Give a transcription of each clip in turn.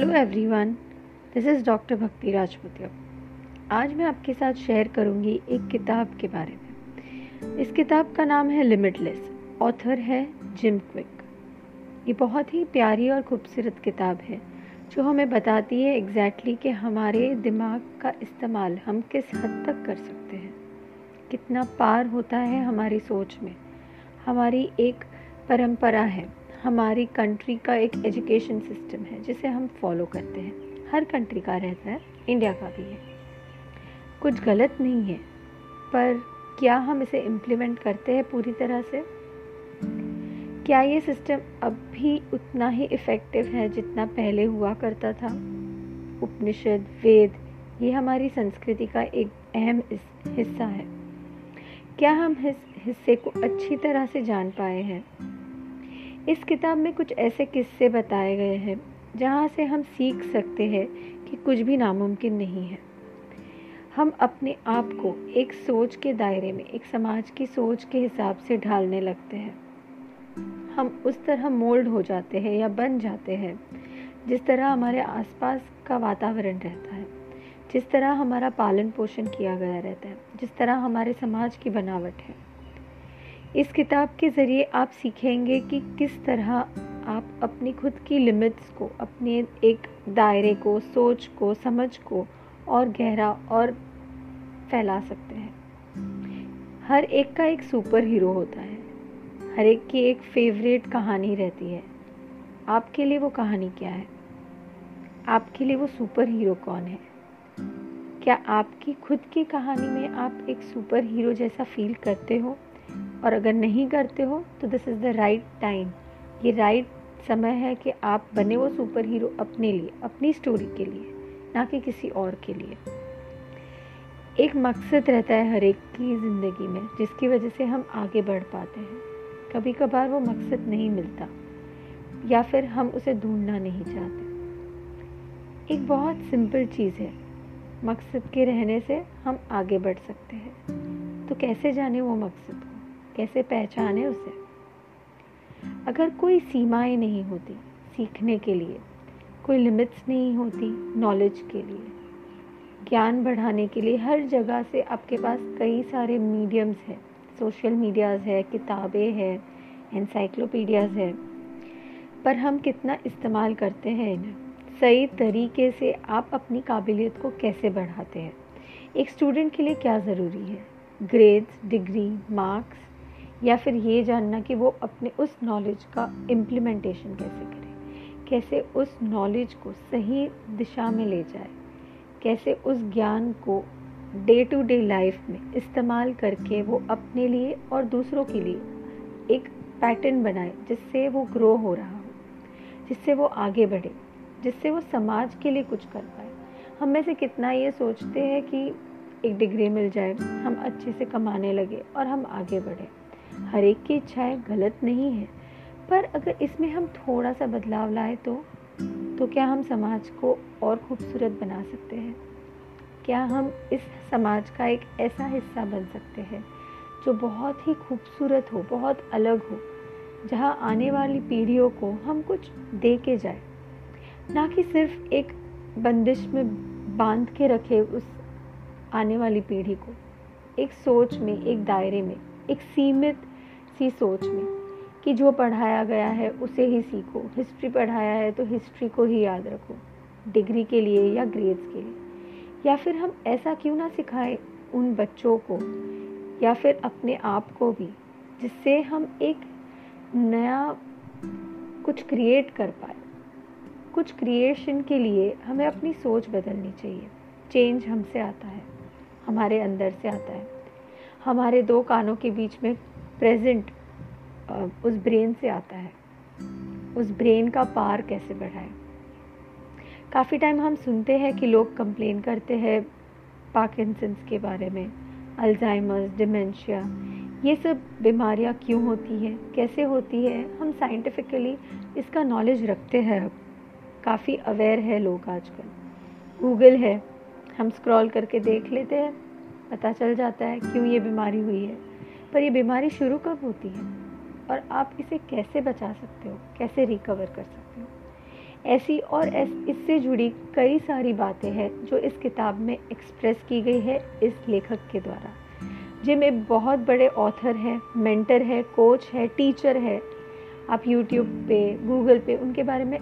Hello everyone this is doctor Bhakti Rajputiya आज मैं आपके साथ शेयर करूँगी एक किताब के बारे में। इस किताब का नाम है लिमिटलेस ऑथर है जिम क्विक ये बहुत ही प्यारी और खूबसूरत किताब है, जो हमें बताती है एग्जैक्टली exactly कि हमारे दिमाग का इस्तेमाल हम किस हद तक कर सकते हैं। कितना पार होता है हमारी सोच में। हमारी एक परंपरा है हमारी कंट्री का एक एजुकेशन सिस्टम है, जिसे हम फॉलो करते हैं। हर कंट्री का रहता है इंडिया का भी है। कुछ गलत नहीं है, पर क्या हम इसे इम्प्लीमेंट करते हैं पूरी तरह से? क्या ये सिस्टम अब भी उतना ही इफ़ेक्टिव है जितना पहले हुआ करता था? उपनिषद, वेद, ये हमारी संस्कृति का एक अहम हिस्सा है। क्या हम इस हिस्से को अच्छी तरह से जान पाए हैं? इस किताब में कुछ ऐसे किस्से बताए गए हैं, जहाँ से हम सीख सकते हैं कि कुछ भी नामुमकिन नहीं है। हम अपने आप को एक सोच के दायरे में, एक समाज की सोच के हिसाब से ढालने लगते हैं। हम उस तरह मोल्ड हो जाते हैं या बन जाते हैं, जिस तरह हमारे आसपास का वातावरण रहता है, जिस तरह हमारा पालन पोषण किया गया रहता है, जिस तरह हमारे समाज की बनावट है। इस किताब के ज़रिए आप सीखेंगे कि किस तरह आप अपनी खुद की लिमिट्स को, अपने एक दायरे को, सोच को, समझ को और गहरा और फैला सकते हैं। हर एक का एक सुपर हीरो होता है। हर एक की एक फेवरेट कहानी रहती है। आपके लिए वो कहानी क्या है? आपके लिए वो सुपर हीरो कौन है? क्या आपकी खुद की कहानी में आप एक सुपर हीरो जैसा फील करते हो? और अगर नहीं करते हो तो this is the right time ये राइट समय है कि आप बने वो सुपर हीरो अपने लिए, अपनी स्टोरी के लिए, ना कि किसी और के लिए. एक मकसद रहता है हर एक की ज़िंदगी में, जिसकी वजह से हम आगे बढ़ पाते हैं. कभी कभार वो मकसद नहीं मिलता, या फिर हम उसे ढूंढना नहीं चाहते. एक बहुत सिंपल चीज़ है, मकसद के रहने से हम आगे बढ़ सकते हैं. तो कैसे जाने वो मकसद? कैसे पहचाने उसे? अगर कोई सीमाएँ नहीं होती सीखने के लिए, कोई लिमिट्स नहीं होती नॉलेज के लिए, ज्ञान बढ़ाने के लिए हर जगह से आपके पास कई सारे मीडियम्स हैं। सोशल मीडियाज़ है, किताबें हैं एनसाइक्लोपीडियाज़ है। पर हम कितना इस्तेमाल करते हैं इन्हें? सही तरीके से आप अपनी काबिलियत को कैसे बढ़ाते हैं? एक स्टूडेंट के लिए क्या ज़रूरी है? ग्रेड्स डिग्री मार्क्स या फिर ये जानना कि वो अपने उस नॉलेज का इम्प्लीमेंटेशन कैसे करे? कैसे उस नॉलेज को सही दिशा में ले जाए? कैसे उस ज्ञान को डे टू डे लाइफ में इस्तेमाल करके वो अपने लिए और दूसरों के लिए एक पैटर्न बनाए जिससे वो ग्रो हो रहा हो? जिससे वो आगे बढ़े? जिससे वो समाज के लिए कुछ कर पाए? हम में से कितना ये सोचते हैं कि एक डिग्री मिल जाए, हम अच्छे से कमाने लगे और हम आगे बढ़े। हर एक की इच्छाएँ गलत नहीं है। पर अगर इसमें हम थोड़ा सा बदलाव लाए तो? तो क्या हम समाज को और खूबसूरत बना सकते हैं? क्या हम इस समाज का एक ऐसा हिस्सा बन सकते हैं जो बहुत ही खूबसूरत हो, बहुत अलग हो, जहाँ आने वाली पीढ़ियों को हम कुछ दे के जाए? ना कि सिर्फ़ एक बंदिश में बाँध के रखे उस आने वाली पीढ़ी को। एक सोच में, एक दायरे में, एक सीमित सी सोच में कि जो पढ़ाया गया है उसे ही सीखो। हिस्ट्री पढ़ाया है तो हिस्ट्री को ही याद रखो। डिग्री के लिए या ग्रेड्स के लिए। या फिर हम ऐसा क्यों ना सिखाएँ उन बच्चों को या फिर अपने आप को भी, जिससे हम एक नया कुछ क्रिएट कर पाए। कुछ क्रिएशन के लिए हमें अपनी सोच बदलनी चाहिए। चेंज हमसे आता है, हमारे अंदर से आता है। हमारे दो कानों के बीच में प्रेजेंट उस ब्रेन से आता है। उस ब्रेन का पार कैसे बढ़ाए? काफ़ी टाइम हम सुनते हैं कि लोग कंप्लेन करते हैं पार्किंसंस के बारे में, अल्जाइमर्स, डिमेंशिया। ये सब बीमारियाँ क्यों होती हैं? कैसे होती है? हम साइंटिफिकली इसका नॉलेज रखते हैं। अब काफ़ी अवेयर है लोग आजकल। गूगल है, हम स्क्रॉल करके देख लेते हैं, पता चल जाता है क्यों ये बीमारी हुई है। पर ये बीमारी शुरू कब होती है? और आप इसे कैसे बचा सकते हो? कैसे रिकवर कर सकते हो? ऐसी और इससे जुड़ी कई सारी बातें हैं जो इस किताब में एक्सप्रेस की गई है इस लेखक के द्वारा। जिम एक बहुत बड़े ऑथर हैं मेंटर है कोच है टीचर है। आप यूट्यूब पे गूगल पे उनके बारे में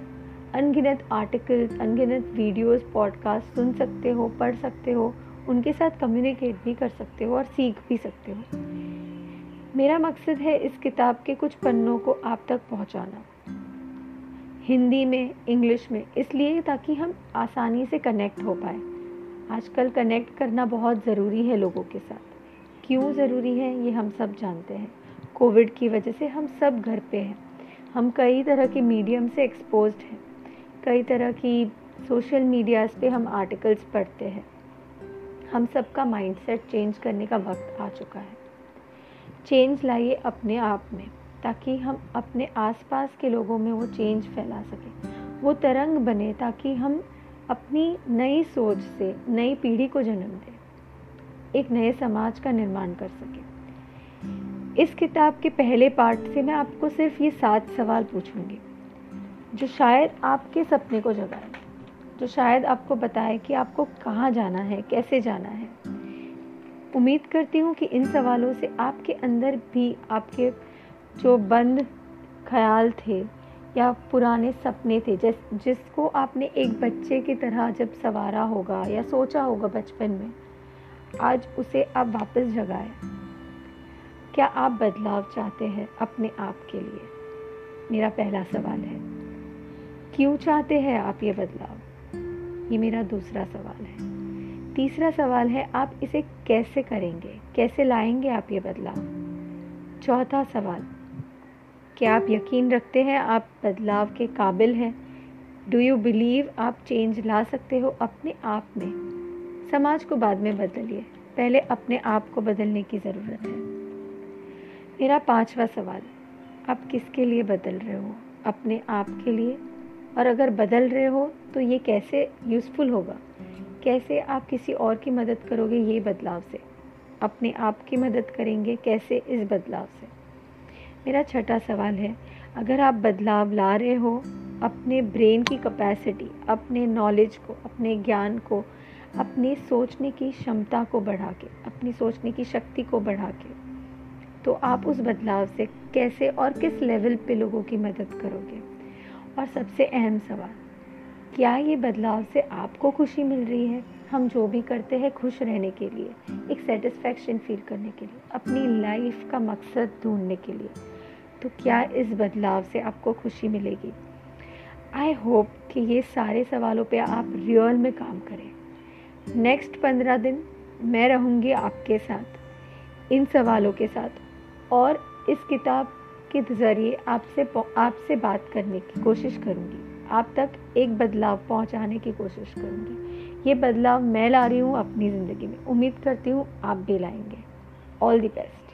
अनगिनत आर्टिकल्स अनगिनत वीडियोस पॉडकास्ट सुन सकते हो, पढ़ सकते हो, उनके साथ कम्युनिकेट भी कर सकते हो और सीख भी सकते हो। मेरा मकसद है इस किताब के कुछ पन्नों को आप तक पहुंचाना। हिंदी में, इंग्लिश में, इसलिए ताकि हम आसानी से कनेक्ट हो पाए। आजकल कनेक्ट करना बहुत ज़रूरी है लोगों के साथ। क्यों ज़रूरी है, ये हम सब जानते हैं। कोविड की वजह से हम सब घर पे हैं। हम कई तरह के मीडियम से एक्सपोज हैं। कई तरह की सोशल मीडियाज़ पे हम आर्टिकल्स पढ़ते हैं। हम सबका माइंडसेट चेंज करने का वक्त आ चुका है। चेंज लाइए अपने आप में, ताकि हम अपने आसपास के लोगों में वो चेंज फैला सकें। वो तरंग बने, ताकि हम अपनी नई सोच से, नई पीढ़ी को जन्म दें, एक नए समाज का निर्माण कर सकें। इस किताब के पहले पार्ट से मैं आपको सिर्फ़ ये सात सवाल पूछूँगी, जो शायद आपके सपने को जगाए, जो शायद आपको बताए कि आपको कहाँ जाना है, कैसे जाना है। उम्मीद करती हूँ कि इन सवालों से आपके अंदर भी आपके जो बंद ख्याल थे या पुराने सपने थे, जिस, जिसको आपने एक बच्चे की तरह जब सवारा होगा या सोचा होगा बचपन में, आज उसे आप वापस जगाए। क्या आप बदलाव चाहते हैं अपने आप के लिए? मेरा पहला सवाल है, क्यों चाहते हैं आप ये बदलाव? ये मेरा दूसरा सवाल है। तीसरा सवाल है, आप इसे कैसे करेंगे? कैसे लाएँगे आप ये बदलाव? चौथा सवाल, क्या आप यकीन रखते हैं आप बदलाव के काबिल हैं? डू यू बिलीव आप चेंज ला सकते हो अपने आप में? समाज को बाद में बदलिए। पहले अपने आप को बदलने की ज़रूरत है। मेरा पांचवा सवाल, आप किसके लिए बदल रहे हो? अपने आप के लिए? और अगर बदल रहे हो तो ये कैसे यूज़फुल होगा? कैसे आप किसी और की मदद करोगे ये बदलाव से? अपने आप की मदद करेंगे कैसे इस बदलाव से? मेरा छठा सवाल है, अगर आप बदलाव ला रहे हो, अपने ब्रेन की कैपेसिटी अपने नॉलेज को, अपने ज्ञान को, अपनी सोचने की क्षमता को बढ़ा के अपनी सोचने की शक्ति को बढ़ा के तो आप उस बदलाव से कैसे और किस लेवल पे लोगों की मदद करोगे? और सबसे अहम सवाल क्या ये बदलाव से आपको खुशी मिल रही है? हम जो भी करते हैं खुश रहने के लिए, एक सेटिस्फैक्शन फील करने के लिए, अपनी लाइफ का मकसद ढूँढने के लिए। तो क्या इस बदलाव से आपको खुशी मिलेगी? आई होप कि ये सारे सवालों पे आप रियल में काम करें। नेक्स्ट पंद्रह दिन मैं रहूँगी आपके साथ, इन सवालों के साथ, और इस किताब के ज़रिए आपसे आपसे बात करने की कोशिश करूँगी। आप तक एक बदलाव पहुँचाने की कोशिश करूँगी। ये बदलाव मैं ला रही हूँ अपनी ज़िंदगी में। उम्मीद करती हूँ आप भी लाएँगे। All the best